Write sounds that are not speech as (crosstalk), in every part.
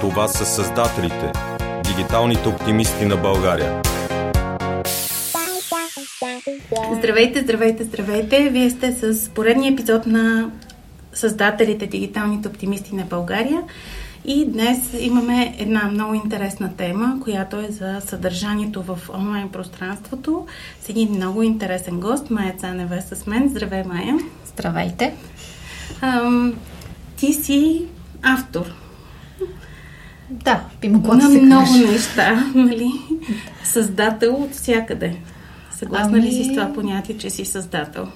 Това са създателите, дигиталните оптимисти на България. Здравейте, здравейте, здравейте! Вие сте с поредния епизод на създателите, дигиталните оптимисти на България. И днес имаме една много интересна тема, която е за съдържанието в онлайн пространството с един много интересен гост. Майя Цанева е с мен. Здравей, Майя! Здравейте! Ам, ти си автор. Да, би могло да се много каже. неща, нали? Създател от всякъде. Съгласна Ами- ли си с това понятие, че си създател?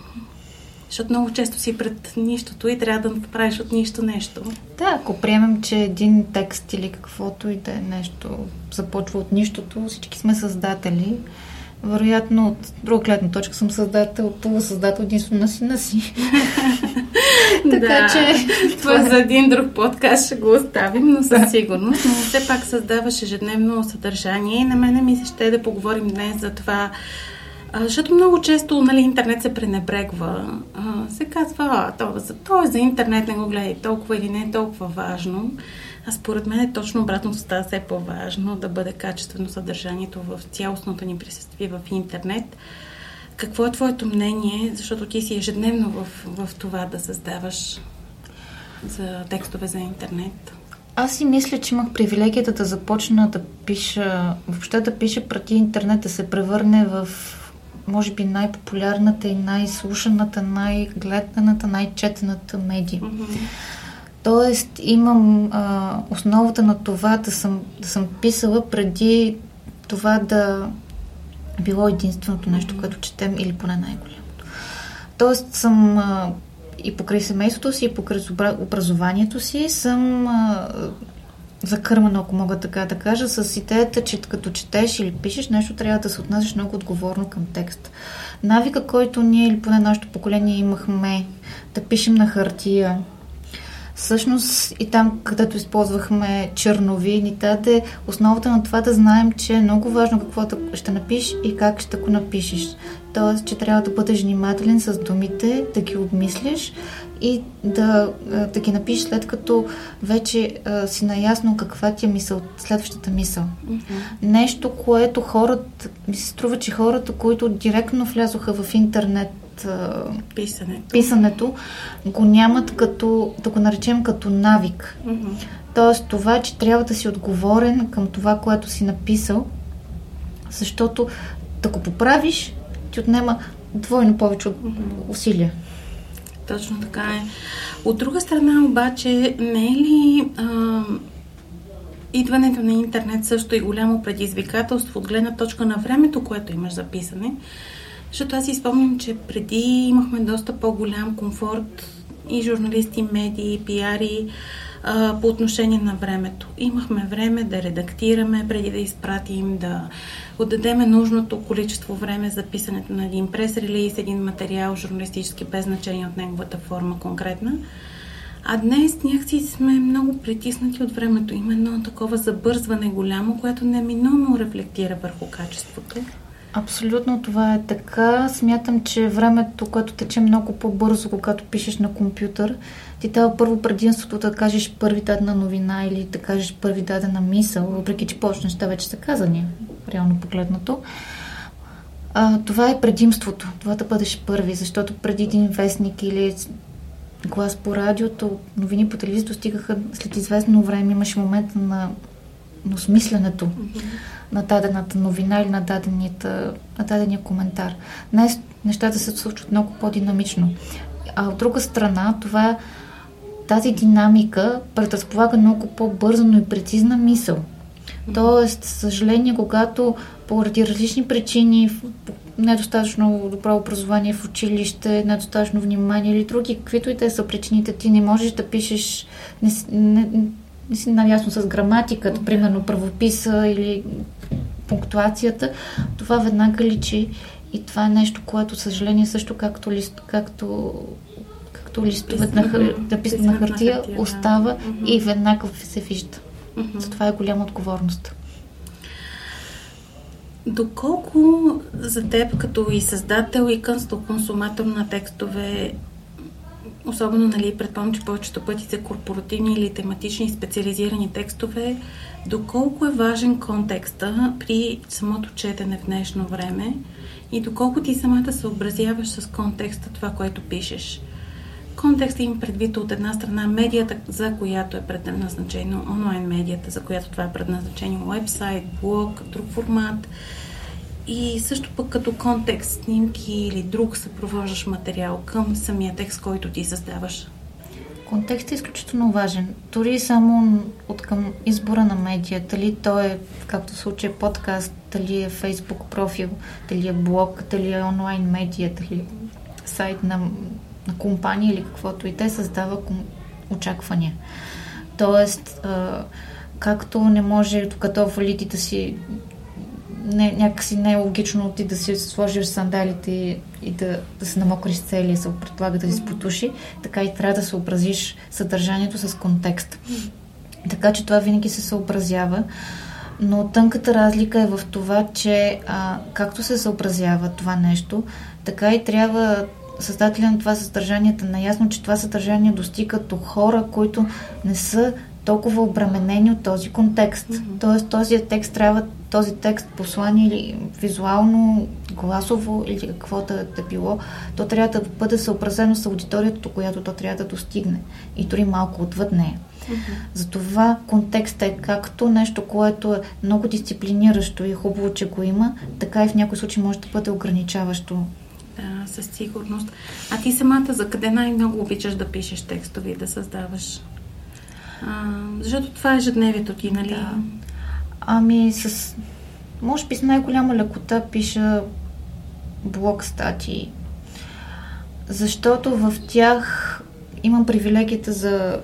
Защото много често си пред нищото и трябва да правиш от нищо нещо. Да, ако приемем, че един текст или каквото и да е нещо започва от нищото, всички сме създатели. Вероятно, от друга гледна точка съм създател, полусъздател единствено на сина си. (laughs) (laughs) така че... Това за един друг подкаст ще го оставим, но със сигурност. Но все пак създаваш ежедневно съдържание и на мене ми се ще да поговорим днес за това, защото много често нали, интернет се пренебрегва. А, се казва, а, то, за, то е за интернет, не го гледай толкова или не е толкова важно. А според мен е точно обратното става все по-важно да бъде качествено съдържанието в цялостното ни присъствие в интернет. Какво е твоето мнение? Защото ти си ежедневно в, в това да създаваш за текстове за интернет. Аз си мисля, че имах привилегията да започна да пиша, въобще да пиша преди интернет да се превърне в може би най-популярната и най-слушаната, най-гледаната, най-четената медия. Mm-hmm. Тоест, имам а, основата на това да съм, да съм писала преди това да било единственото нещо, което четем или поне най-голямото. Тоест, съм а, и покрай семейството си, и покрай образованието си, съм а, закърмана, ако мога така да кажа, с идеята, че като четеш или пишеш нещо, трябва да се отнасяш много отговорно към текст. Навика, който ние или поне нашето поколение имахме да пишем на хартия, Всъщност и там, където използвахме чернови, ни даде основата на това да знаем, че е много важно какво ще напишеш и как ще го напишеш. Тоест, че трябва да бъдеш внимателен с думите, да ги обмислиш и да, да ги напишеш след като вече а, си наясно каква ти е мисъл, следващата мисъл. Mm-hmm. Нещо, което хората, ми се струва, че хората, които директно влязоха в интернет писането. писането го нямат като, да го наречем като навик. Mm-hmm. Тоест това, че трябва да си отговорен към това, което си написал, защото да го поправиш, ти отнема двойно повече от усилия. Точно така е. От друга страна обаче, не е ли а, идването на интернет също и голямо предизвикателство от гледна точка на времето, което имаш за писане? Защото аз си спомням, че преди имахме доста по-голям комфорт и журналисти, медии, пиари а, по отношение на времето. Имахме време да редактираме преди да изпратим, да отдадеме нужното количество време за писането на един прес-релиз, един материал журналистически, без значение от неговата форма конкретна. А днес някакси сме много притиснати от времето. Има едно такова забързване голямо, което неминуемо рефлектира върху качеството. Абсолютно това е така. Смятам, че времето, което тече много по-бързо, когато пишеш на компютър, ти дава първо предимството да кажеш първи дадена новина или да кажеш първи дадена мисъл, въпреки че повече неща вече са казани, реално погледнато. А, това е предимството, това да бъдеш първи, защото преди един вестник или глас по радиото, новини по телевизията стигаха след известно време, имаше момент на, на осмисленето. Mm-hmm на дадената новина или на, на дадения коментар. Днес нещата се случват много по-динамично. А от друга страна, това, тази динамика предразполага много по-бързано и прецизна мисъл. Тоест, съжаление, когато поради различни причини, недостатъчно добро образование в училище, недостатъчно внимание или други, каквито и те са причините, ти не можеш да пишеш, не, не, не си наясно с граматиката, примерно правописа или пунктуацията, това веднага личи и това е нещо, което, съжаление, също както, лист, както, както листовете на, хар... написано на хартия, остава да. и веднага се вижда. Mm-hmm. Затова е голяма отговорност. Доколко за теб като и създател и консуматор на текстове особено, нали, предполагам, че повечето пъти за корпоративни или тематични специализирани текстове, доколко е важен контекста при самото четене в днешно време и доколко ти самата съобразяваш с контекста това, което пишеш. Контекст им предвид от една страна медията, за която е предназначено, онлайн медията, за която това е предназначено, вебсайт, блог, друг формат. И също пък като контекст, снимки или друг съпровождаш материал към самия текст, който ти създаваш. Контекстът е изключително важен. Дори само от към избора на медия, дали то е, както в случай, подкаст, дали е фейсбук профил, дали е блог, дали е онлайн медия, дали е сайт на, на компания или каквото и те създава очаквания. Тоест, а, както не може докато валидите си не, някакси не е логично ти да си сложиш сандалите и, и да, да се намокриш цели и се предполага да си потуши, така и трябва да съобразиш съдържанието с контекст. Така че това винаги се съобразява. Но тънката разлика е в това, че а, както се съобразява това нещо, така и трябва създателя на това съдържание да наясно, че това съдържание достига до хора, които не са толкова обременени от този контекст. Mm-hmm. Тоест този текст трябва, този текст, послание или визуално, гласово или какво да, да било, то трябва да бъде съобразено с аудиторията, до която то трябва да достигне и дори малко отвъд нея. Mm-hmm. Затова контекстът е както нещо, което е много дисциплиниращо и е хубаво, че го има, така и в някои случаи може да бъде ограничаващо. Да, със сигурност. А ти самата за къде най-много обичаш да пишеш текстови и да създаваш? Защото това е ежедневието ти, нали? Да. Ами с... Може би с най-голяма лекота пиша блог статии. Защото в тях имам привилегията за,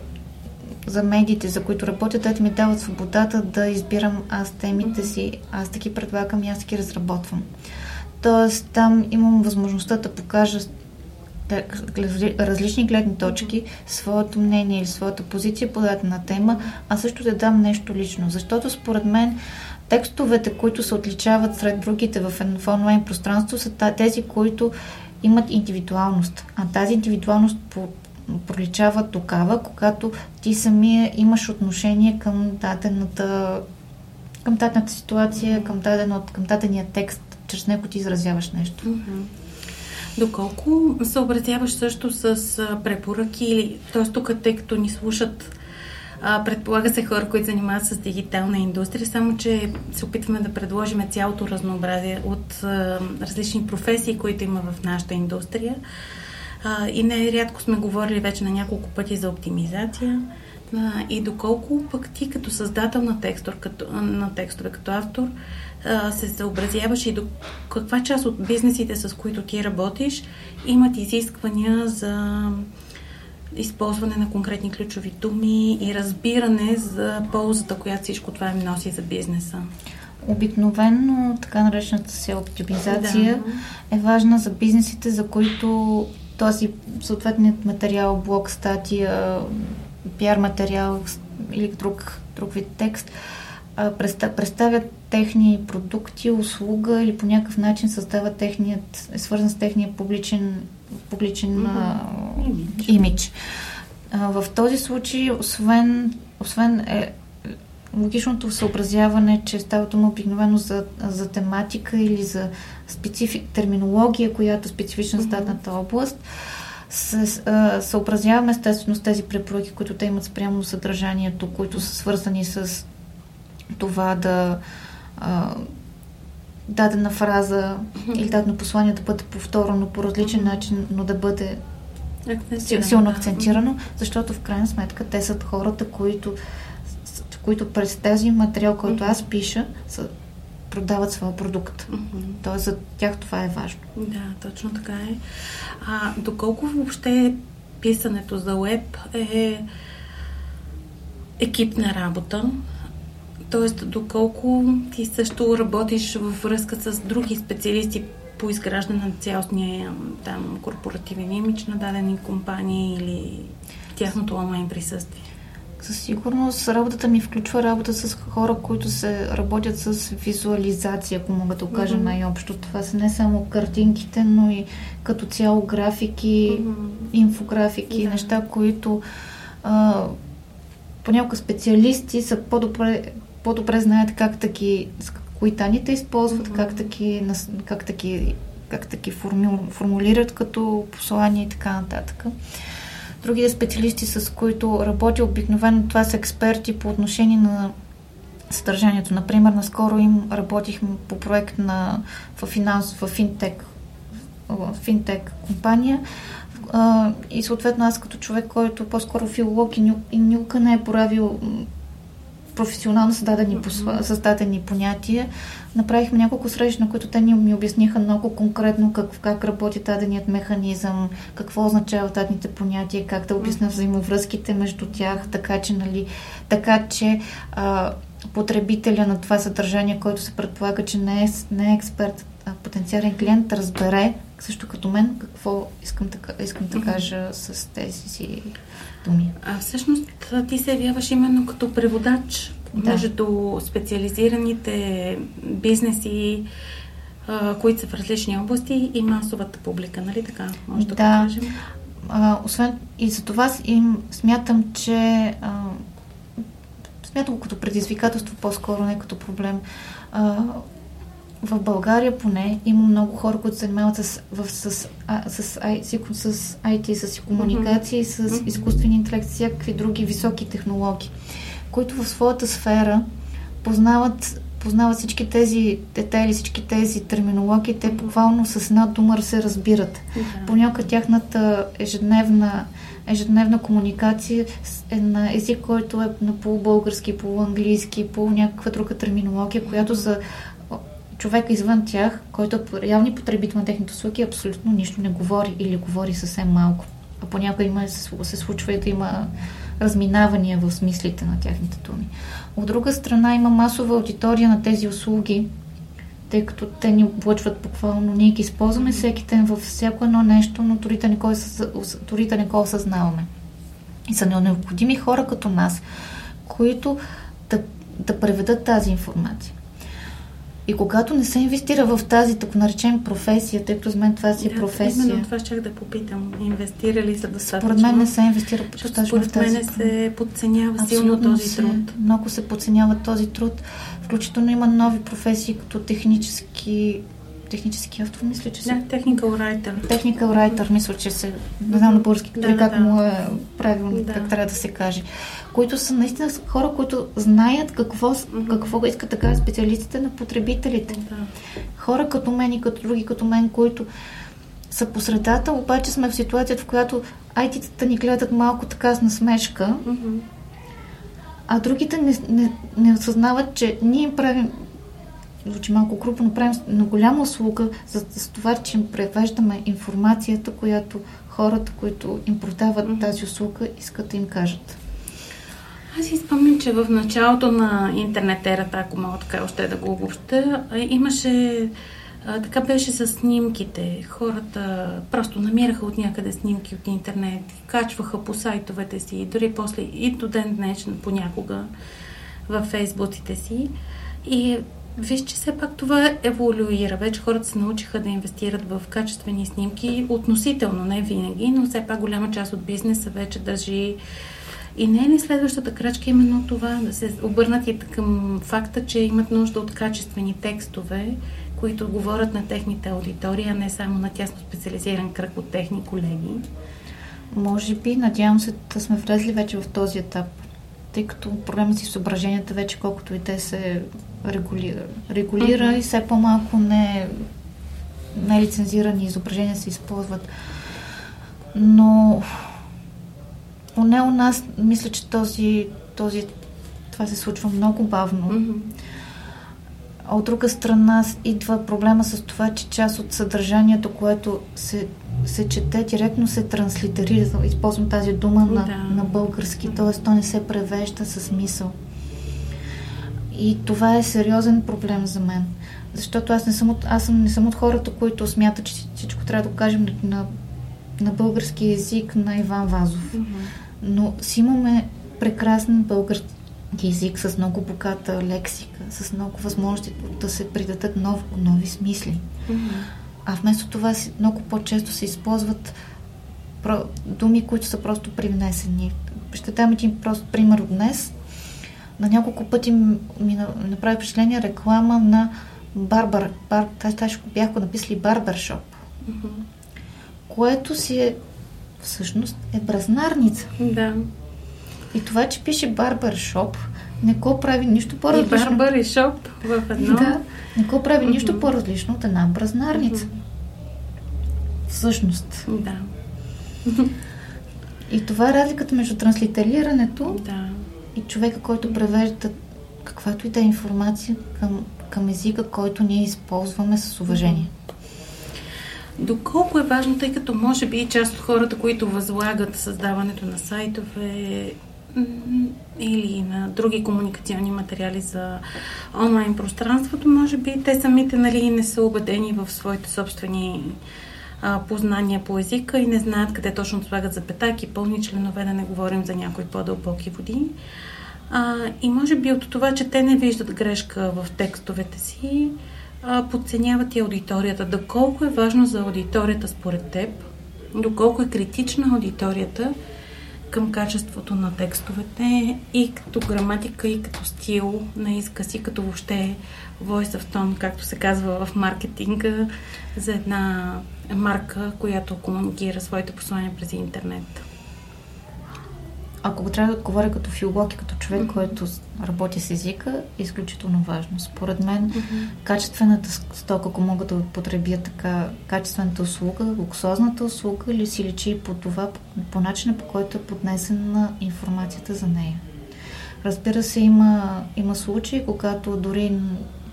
за медиите, за които работя, те ми дават свободата да избирам аз темите си, аз да ги предлагам и аз да ги разработвам. Тоест там имам възможността да покажа различни гледни точки, своето мнение или своята позиция по дадена тема, а също да дам нещо лично. Защото според мен текстовете, които се отличават сред другите в, онлайн пространство, са тези, които имат индивидуалност. А тази индивидуалност по, проличава тогава, когато ти самия имаш отношение към дадената към дадената ситуация, към, дадено, към дадения текст, чрез него ти изразяваш нещо. Mm-hmm. Доколко съобразяваш също с препоръки т.е. тук, тъй като ни слушат предполага се хора, които занимават с дигитална индустрия, само че се опитваме да предложим цялото разнообразие от различни професии, които има в нашата индустрия. И не рядко сме говорили вече на няколко пъти за оптимизация. И доколко пък ти като създател на, текстор, като, на текстове, като автор, се съобразяваш и до каква част от бизнесите, с които ти работиш, имат изисквания за използване на конкретни ключови думи и разбиране за ползата, която всичко това им носи за бизнеса. Обикновено така наречената се оптимизация да. е важна за бизнесите, за които този съответният материал, блок, статия, пиар материал или друг, друг вид текст – представят техни продукти, услуга или по някакъв начин създават техният, е свързан с техния публичен, публичен mm-hmm. а, имидж. А, в този случай, освен, освен е, логичното съобразяване, че става дума обикновено за, за тематика или за специфик, терминология, която е специфична за дадената област, се, а, съобразяваме естествено с тези препоръки, които те имат спрямо съдържанието, които са свързани с това да а, дадена фраза или дадено послание да бъде повторено по различен начин, но да бъде силно акцентирано, защото в крайна сметка те са хората, които, които през тези материал, който аз пиша, са, продават своя продукт. Тоест за тях това е важно. Да, точно така е. А доколко въобще писането за веб е екипна работа? Тоест, доколко ти също работиш във връзка с други специалисти по изграждане на цялостния там, корпоративен имидж на дадени компании или тяхното онлайн присъствие? Със сигурност работата ми включва работа с хора, които се работят с визуализация, ако мога да го кажа mm-hmm. най-общо. Това са не само картинките, но и като цяло графики, mm-hmm. инфографики, yeah. неща, които а, понякога специалисти са по-добре, по-добре знаят как таки, кои таните използват, как таки, как таки, как таки форму, формулират като послание и така нататък. Другите специалисти, с които работя обикновено, това са експерти по отношение на съдържанието. Например, наскоро им работихме по проект на, в, финанс, в финтек, в финтек компания и съответно аз като човек, който по-скоро филолог и, и никога не е поравил професионално създадени, създадени понятия. Направихме няколко срещи, на които те ни ми обясниха много конкретно как, как работи даденият механизъм, какво означават дадените понятия, как да обясня взаимовръзките между тях, така че, нали, така, че а, потребителя на това съдържание, който се предполага, че не е, не е експерт, а потенциален клиент, разбере, също като мен, какво искам да, искам да кажа с тези си думи. А всъщност ти се явяваш именно като преводач да. между специализираните бизнеси, които са в различни области и масовата публика, нали така? Може да, да кажем. А, освен и за това им смятам, че а, смятам го като предизвикателство по-скоро, не като проблем. А, в България поне има много хора, които се занимават с, в, с, а, с, с, с IT, с комуникации, mm-hmm. с изкуствен интелект, всякакви други високи технологии, които в своята сфера познават, познават всички тези детайли, всички тези терминологии, те буквално с една дума се разбират. Mm-hmm. Понякога тяхната ежедневна ежедневна комуникация е на език, който е на полубългарски, полуанглийски, по някаква друга терминология, която за човек извън тях, който е реални потребител на техните услуги, абсолютно нищо не говори или говори съвсем малко. А понякога има, се случва и да има разминавания в смислите на тяхните думи. От друга страна има масова аудитория на тези услуги, тъй като те ни облъчват буквално. Ние ги използваме всеки ден във всяко едно нещо, но дори не го, дори да не го осъзнаваме. И са необходими хора като нас, които да, да преведат тази информация. И когато не се инвестира в тази, така наречем, професия, тъй като за мен това си е професия. Именно това ще да попитам. Инвестира ли са достатъчно? Според мен не се инвестира достатъчно според в тази. мен се подценява Абсолютно силно този се, труд. Много се подценява този труд. Включително има нови професии, като технически технически автор, мисля, че се... Да, technical writer. Technical writer, мисля, че се... Не знам на български, да, как да, му е правилно, да. как трябва да се каже. Които са наистина хора, които знаят какво, какво искат да кажат специалистите на потребителите. Да. Хора като мен и като други като мен, които са по средата, обаче сме в ситуацията, в която IT-тата ни гледат малко така с насмешка, mm-hmm. а другите не, не, не осъзнават, че ние им правим звучи малко крупно, но правим на голяма услуга за, за това, че им превеждаме информацията, която хората, които им продават mm-hmm. тази услуга, искат да им кажат. Аз си спомням, че в началото на интернет ерата, ако мога така още да го обобща, имаше а, така беше с снимките. Хората просто намираха от някъде снимки от интернет, качваха по сайтовете си, дори после и до ден днешен понякога във фейсбуците си. И Виж, че все пак това еволюира. Вече хората се научиха да инвестират в качествени снимки, относително, не винаги, но все пак голяма част от бизнеса вече държи и не е ли следващата крачка именно това, да се обърнат и към факта, че имат нужда от качествени текстове, които говорят на техните аудитории, а не само на тясно специализиран кръг от техни колеги? Може би, надявам се да сме влезли вече в този етап, тъй като проблема си съображенията вече, колкото и те се регулира. Регулира uh-huh. и все по-малко не, не лицензирани изображения се използват. Но поне у нас, мисля, че този, този, това се случва много бавно. Mm-hmm. А от друга страна идва проблема с това, че част от съдържанието, което се, се чете, директно се транслитерира. Използвам тази дума на, да. на български, т.е. то не се превежда с мисъл. И това е сериозен проблем за мен. Защото аз не съм от, аз съм, не съм от хората, които смятат, че всичко трябва да го кажем на, на български язик на Иван Вазов. Mm-hmm. Но си имаме прекрасен български език с много богата лексика, с много възможности да се придадат нов, нови смисли. Mm-hmm. А вместо това много по-често се използват думи, които са просто привнесени. Ще дам един прост пример днес. На няколко пъти ми направи впечатление реклама на Барбар. Бар, тази бяха написали Барбаршоп. Mm-hmm. Което си е всъщност е бразнарница. Да. И това, че пише Барбаршоп, не го прави нищо по-различно. И барбар и шоп в едно. Да, не го прави mm-hmm. нищо по-различно от една бразнарница. Mm-hmm. Всъщност. Да. И това е разликата между транслитерирането да. И човека, който превежда каквато и да е информация към, към езика, който ние използваме с уважение. Доколко е важно, тъй като може би част от хората, които възлагат създаването на сайтове или на други комуникационни материали за онлайн пространството, може би те самите нали, не са убедени в своите собствени а, познания по езика и не знаят къде точно слагат запетайки, пълни членове, да не говорим за някои по-дълбоки води. А, и може би от това, че те не виждат грешка в текстовете си, а, подценяват и аудиторията. Доколко е важно за аудиторията според теб, доколко е критична аудиторията към качеството на текстовете и като граматика, и като стил на изказ, и като въобще voice of tone, както се казва в маркетинга, за една марка, която комуникира своите послания през интернет. Ако трябва да отговоря като филолог и като човек, mm-hmm. който работи с езика, е изключително важно. Според мен, mm-hmm. качествената стока, ако мога да потребя така, качествената услуга, луксозната услуга, или си личи по това, по, по начина по който е поднесена информацията за нея. Разбира се, има, има случаи, когато дори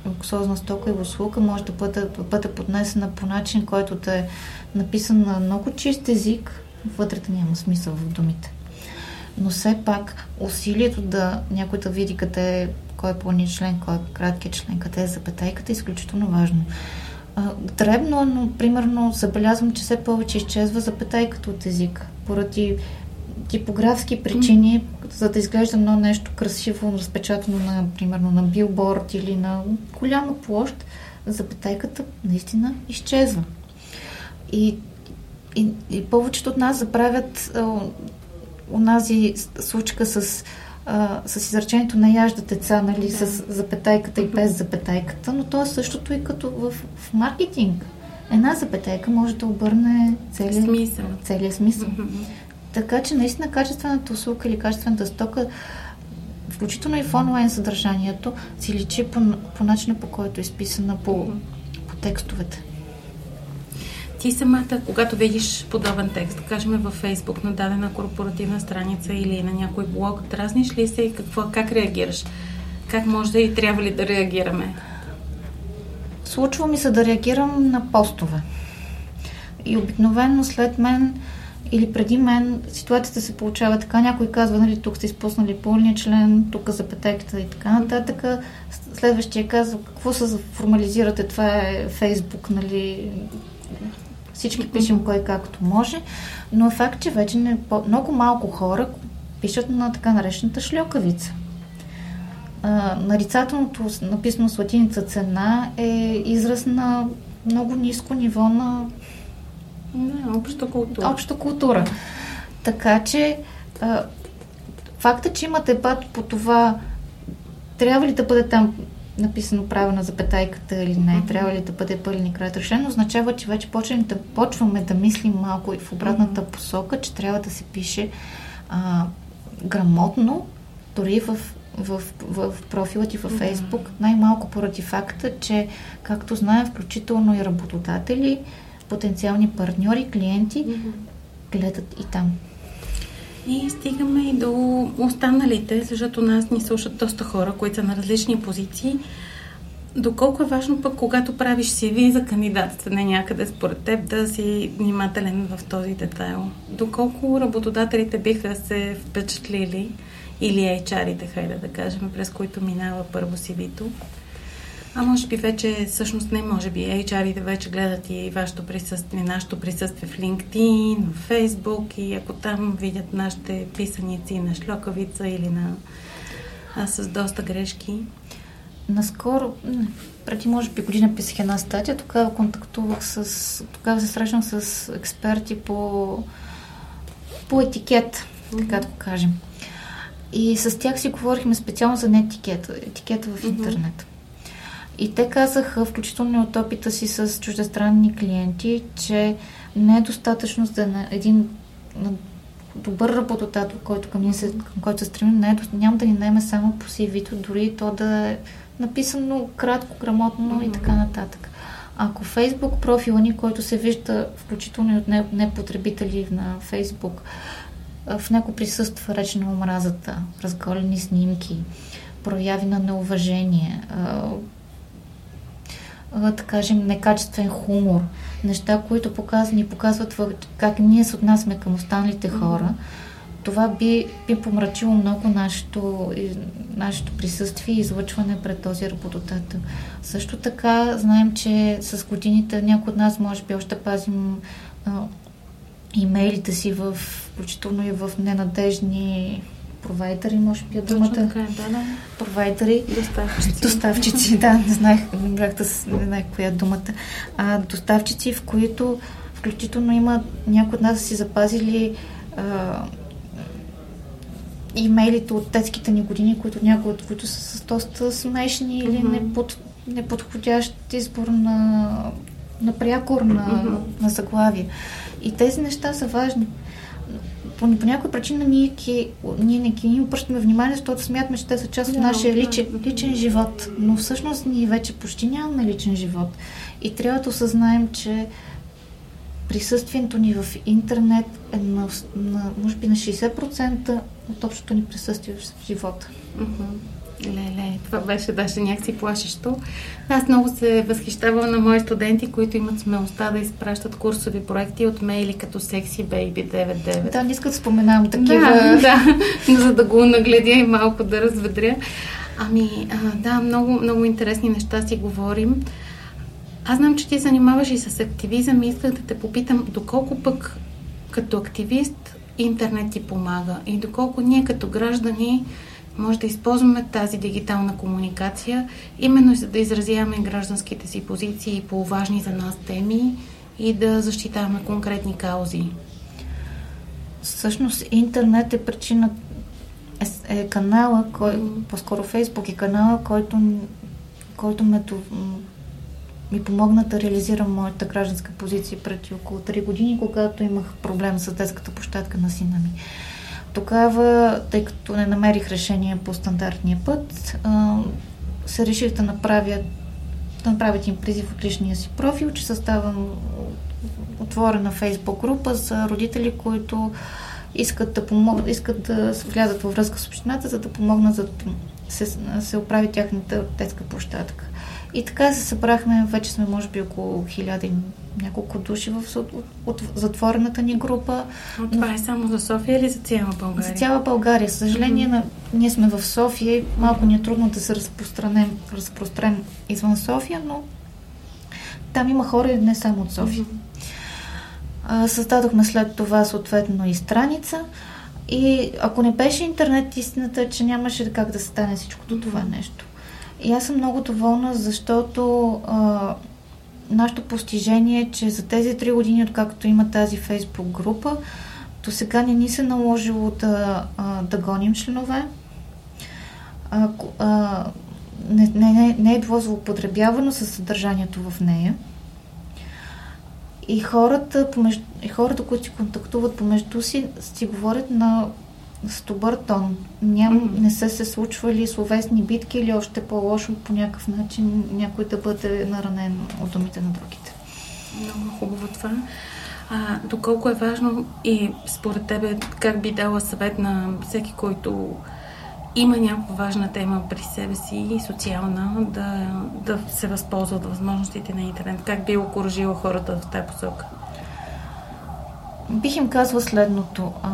луксозна стока и услуга може да бъде, бъде поднесена по начин, който да е написан на много чист език, вътре да няма смисъл в думите. Но все пак усилието да някой да види къде е, кой е пълният член, кой е краткият член, къде е запетайката е изключително важно. Дребно, но примерно забелязвам, че все повече изчезва запетайката от език, поради типографски причини, mm. за да изглежда едно нещо красиво, разпечатано на, примерно, на билборд или на голяма площ, запетайката наистина изчезва. И, и, и повечето от нас забравят а, онази случка с, а, с изречението на яжда деца, нали, да. с запетайката и без запетайката, но то е същото и като в, в маркетинг. Една запетайка може да обърне целият смисъл. Целият смисъл. Mm-hmm. Така че наистина качествената услуга или качествената стока, включително и в онлайн съдържанието, си личи по, по начина по който е изписана по, по текстовете. Ти самата, когато видиш подобен текст, да кажем във Фейсбук на дадена корпоративна страница или на някой блог, дразниш ли се и какво, как реагираш? Как може да и трябва ли да реагираме? Случва ми се да реагирам на постове. И обикновено след мен или преди мен ситуацията се получава така, някой казва, нали, тук сте изпуснали пълния член, тук за петеката и така нататък. Следващия казва, какво се формализирате, това е Фейсбук, нали, всички пишем кой както може, но е факт, че вече не, много малко хора пишат на така наречената шлюкавица. нарицателното, написано с латиница цена, е израз на много ниско ниво на не, обща култура. Обща култура. Така че а, факта, че има дебат по това трябва ли да бъде там написано право на запетайката или не, mm-hmm. трябва ли да бъде пълен край решен, означава, че вече почваме да, почваме да мислим малко и в обратната mm-hmm. посока, че трябва да се пише а, грамотно, дори в, в, в, в профила ти във Фейсбук, mm-hmm. най-малко поради факта, че, както знаем, включително и работодатели, потенциални партньори, клиенти mm-hmm. гледат и там. И стигаме и до останалите, защото нас ни слушат доста хора, които са на различни позиции. Доколко е важно пък, когато правиш CV за кандидатстване някъде според теб, да си внимателен в този детайл? Доколко работодателите биха се впечатлили или HR-ите, хайде да кажем, през които минава първо CV-то? А може би вече, всъщност не може би, HR-ите вече гледат и вашето присъствие, нашето присъствие в LinkedIn, в Facebook и ако там видят нашите писаници на шлокавица или на а, с доста грешки. Наскоро, преди може би година писах една статия, тогава контактувах с, тогава се срещнах с експерти по, по етикет, така да го кажем. И с тях си говорихме специално за етикета, етикета в интернет. Mm-hmm. И те казаха, включително от опита си с чуждестранни клиенти, че не е достатъчно за един добър работодател, който към, се, към който се стремим, не е, няма да ни найме само по CV-то, дори то да е написано кратко, грамотно mm-hmm. и така нататък. Ако Фейсбук профила ни, който се вижда включително и от непотребители на Фейсбук, в него присъства реч на омразата, разголени снимки, прояви на неуважение, да кажем, некачествен хумор, неща, които показ, ни показват как ние се отнасяме към останалите хора. Това би, би помрачило много нашето, нашето присъствие и излъчване пред този работодател. Също така знаем, че с годините някои от нас може би още пазим а, имейлите си в, включително и в ненадежни провайдери, може би е думата. Така, е, да, да. Провайдери. Доставчици. Доставчици, да, не знаех, не бях да, не знаех коя е думата. А, доставчици, в които включително има някои от нас си запазили а, имейлите от детските ни години, които някои от които са с доста смешни или mm-hmm. непод, неподходящ избор на, на прякор на, mm-hmm. на заглавие. И тези неща са важни по, по някаква причина ние, ки, ние не ги обръщаме внимание, защото смятаме, че те са част от нашия личен, личен живот. Но всъщност ние вече почти нямаме личен живот. И трябва да осъзнаем, че присъствието ни в интернет е на, на може би на 60% от общото ни присъствие в живота. Mm-hmm. Леле, това беше даже някакси плашещо. Аз много се възхищавам на мои студенти, които имат смелостта да изпращат курсови проекти от мейли като Sexy Baby 99. Да, не искат да споменавам такива. Да, да, (laughs) за да го нагледя и малко да разведря. Ами, а, да, много, много интересни неща си говорим. Аз знам, че ти занимаваш и с активизъм и исках да те попитам доколко пък като активист интернет ти помага и доколко ние като граждани може да използваме тази дигитална комуникация, именно за да изразяваме гражданските си позиции по важни за нас теми и да защитаваме конкретни каузи. Всъщност интернет е причина, е, е канала, кой, по-скоро Фейсбук е канала, който, който ме, ми помогна да реализирам моята гражданска позиция преди около 3 години, когато имах проблем с детската площадка на сина ми. Тогава, тъй като не намерих решение по стандартния път, се реших да направя да направя един призив от личния си профил, че съставам отворена фейсбук група за родители, които искат да помогнат, искат да влязат във връзка с общината, за да помогнат за да се, се оправи тяхната детска площадка. И така се събрахме, вече сме може би около хиляда и няколко души в, от, от затворената ни група. А това е само за София или за цяла България? За цяла България. Съжаление, mm-hmm. на, ние сме в София и малко ни е трудно да се разпространем, разпространем извън София, но там има хора и не само от София. Mm-hmm. създадохме след това съответно и страница. И ако не беше интернет, истината е, че нямаше как да стане всичкото това нещо. И аз съм много доволна, защото а, нашето постижение е, че за тези три години, откакто има тази фейсбук група, до сега не ни се наложило да, а, да гоним членове. А, а, не, не, не е било злоупотребявано със съдържанието в нея. И хората, помежду, и хората, които си контактуват помежду си, си говорят на с добър тон. Ням, mm-hmm. Не са се случвали словесни битки или още по-лошо по някакъв начин някой да бъде наранен от думите на другите. Много хубаво това. А, доколко е важно и според тебе как би дала съвет на всеки, който има някаква важна тема при себе си и социална, да, да се възползва от възможностите на интернет? Как би окоръжила хората в тази посока? Бих им казала следното. А,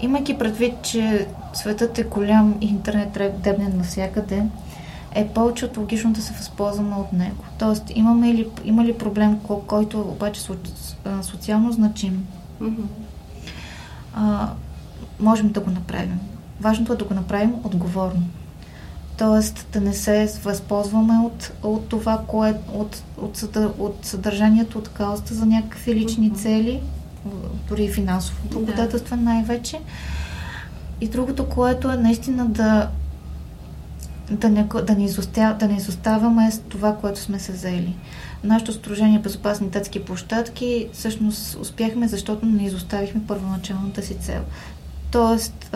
имайки предвид, че светът е голям и интернет дебне навсякъде, е повече от логично да се възползваме от него. Тоест, имаме ли, има ли проблем, който обаче е социално значим? Mm-hmm. А, можем да го направим. Важното е да го направим отговорно. Тоест да не се възползваме от, от това, кое, от, от, от съдържанието от каузата за някакви лични цели, дори финансово благодателство да. най-вече. И другото, което е наистина да да не, да не, изостя, да не изоставяме с това, което сме се заели. Нашето стружение Безопасни детски площадки всъщност успяхме, защото не изоставихме първоначалната си цел. Тоест,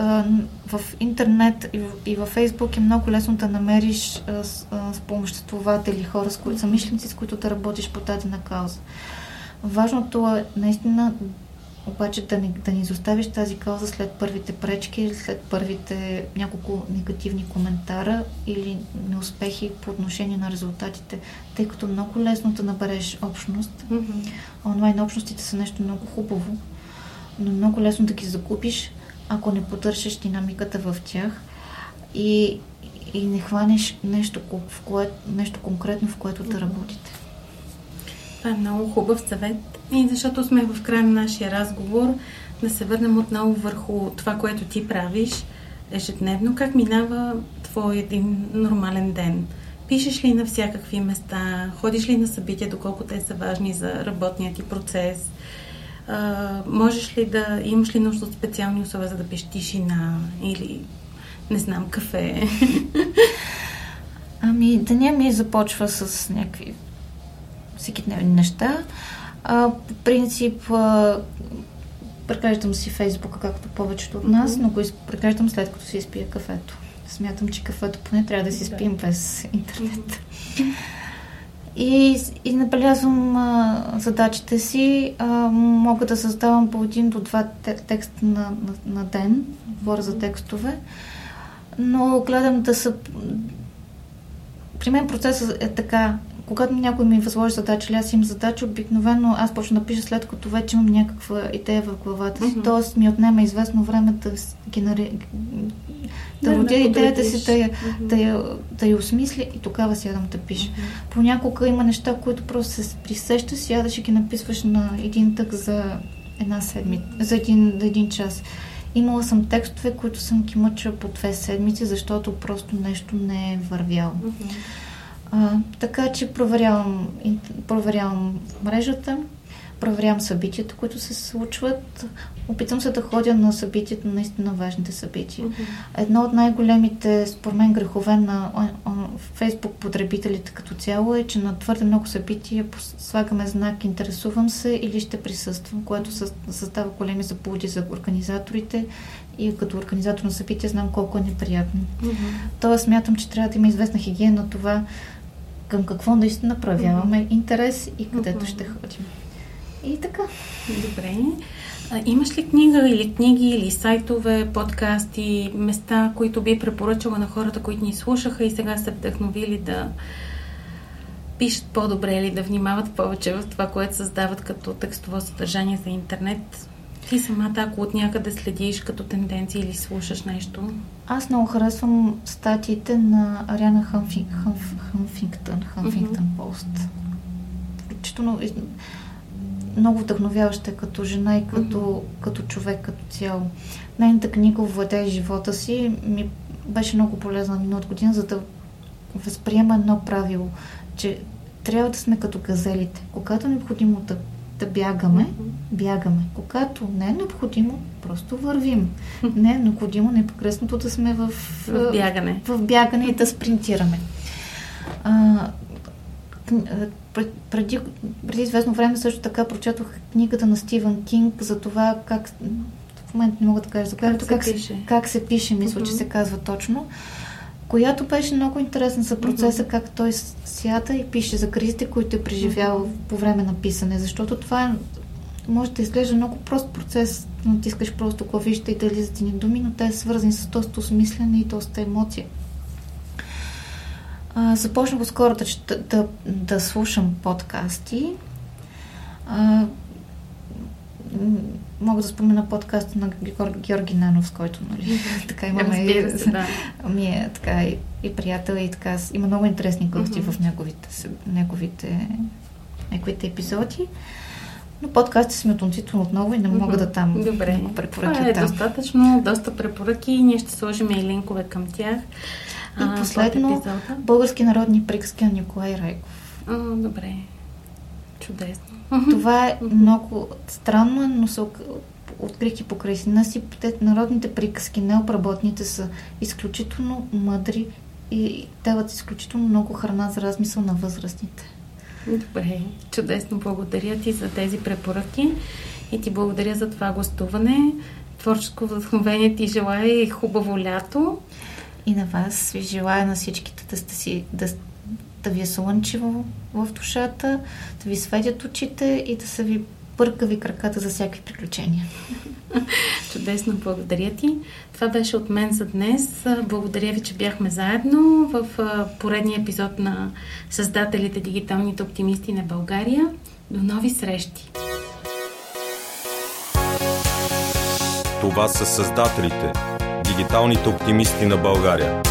в интернет и в Фейсбук е много лесно да намериш спомоществователи, хора, с които, замишленици, с които да работиш по тази кауза. Важното е наистина обаче да не, да не изоставиш тази кауза след първите пречки или след първите няколко негативни коментара или неуспехи по отношение на резултатите, тъй като много лесно да набереш общност. Mm-hmm. Онлайн общностите са нещо много хубаво, но много лесно да ги закупиш ако не поддържаш динамиката в тях и, и не хванеш нещо, в кое, нещо конкретно, в което да работите. Това е много хубав съвет. И защото сме в края на нашия разговор, да се върнем отново върху това, което ти правиш ежедневно. Как минава твой един нормален ден? Пишеш ли на всякакви места? Ходиш ли на събития, доколко те са важни за работният ти процес? а, можеш ли да имаш ли нужда от специални условия, за да пиеш тишина или не знам, кафе? (laughs) Ами, деня ми започва с някакви всекидневни неща. А, по принцип, а, преглеждам си Фейсбука, както повечето от нас, mm-hmm. но го преглеждам след като си изпия кафето. Смятам, че кафето поне трябва да си спим без интернет. Mm-hmm. И, и набелязвам а, задачите си. А, мога да създавам по един до два текста на, на, на ден. Говоря за текстове. Но гледам да са... При мен процесът е така когато някой ми възложи задача или аз имам задача, обикновено аз почна да пиша след като вече имам някаква идея в главата си. Mm-hmm. Тоест ми отнема известно време да генери... да, да родя идеята си, да я, mm-hmm. да, я, да я осмисля и тогава сядам да пиша. Mm-hmm. Понякога има неща, които просто се присеща, сядаш и ги написваш на един тък за една седмица, за един, един час. Имала съм текстове, които съм ги мъчила по две седмици, защото просто нещо не е вървяло. Mm-hmm. А, така че проверявам, проверявам мрежата, проверявам събитията, които се случват. Опитвам се да ходя на събитията, наистина важните събития. Mm-hmm. Едно от най-големите, според мен, грехове на Фейсбук потребителите като цяло е, че на твърде много събития слагаме знак интересувам се или ще присъствам, което създава големи заблуди за организаторите и като организатор на събития знам колко е неприятно. Mm-hmm. Тоест, смятам, че трябва да има известна хигиена на това към какво наистина проявяваме mm-hmm. интерес и където mm-hmm. ще ходим. И така. Добре. А, имаш ли книга или книги, или сайтове, подкасти, места, които би препоръчала на хората, които ни слушаха и сега са вдъхновили да пишат по-добре или да внимават повече в това, което създават като текстово съдържание за интернет? Ти самата, ако от някъде следиш като тенденция или слушаш нещо? Аз много харесвам статиите на Ариана Ханфингтън, Ханфингтън mm-hmm. пост. Включително много вдъхновяваща като жена и като, mm-hmm. като човек като цяло. Нейната книга Владей живота си ми беше много полезна миналата година, за да възприема едно правило, че трябва да сме като газелите. Когато е необходимо да да бягаме, бягаме. Когато не е необходимо, просто вървим. Не е необходимо непрекъснато да сме в, в бягане. В бягане и да спринтираме. А, преди, преди известно време също така прочетох книгата на Стивън Кинг за това как в момента не мога да кажа за как, как, се, пише. как се пише, мисля, uh-huh. че се казва точно която беше много интересна за процеса, как той сяда и пише за кризите, които е преживял по време на писане, защото това е, може да изглежда много прост процес, натискаш просто клавища и да лизат ни думи, но те е свързани с доста осмислене и доста емоция. А, започнах скоро да, да, да слушам подкасти. А, мога да спомена подкаста на Георги Нанов, с който, нали, (laughs) така имаме и, се, да. (laughs) ми е така и, и приятел и така, има много интересни гости mm-hmm. в неговите, неговите, неговите епизоди. Но подкастите сме относително отново и не мога mm-hmm. да там Добре. много препоръки Това е там. достатъчно, доста препоръки и ние ще сложим и линкове към тях. И последно, български народни приказки на Николай Райков. А, добре. Чудесно. Това е много странно, но се открих и покрай сина си. Народните приказки, необработните са изключително мъдри и дават изключително много храна за размисъл на възрастните. Добре, чудесно. Благодаря ти за тези препоръки и ти благодаря за това гостуване. Творческо вдъхновение ти желая и хубаво лято. И на вас ви желая на всичките да сте си, да, да ви е слънчево в душата, да ви светят очите и да са ви пъркави краката за всякакви приключения. (laughs) Чудесно, благодаря ти. Това беше от мен за днес. Благодаря ви, че бяхме заедно в поредния епизод на Създателите Дигиталните оптимисти на България. До нови срещи! Това са създателите, дигиталните оптимисти на България.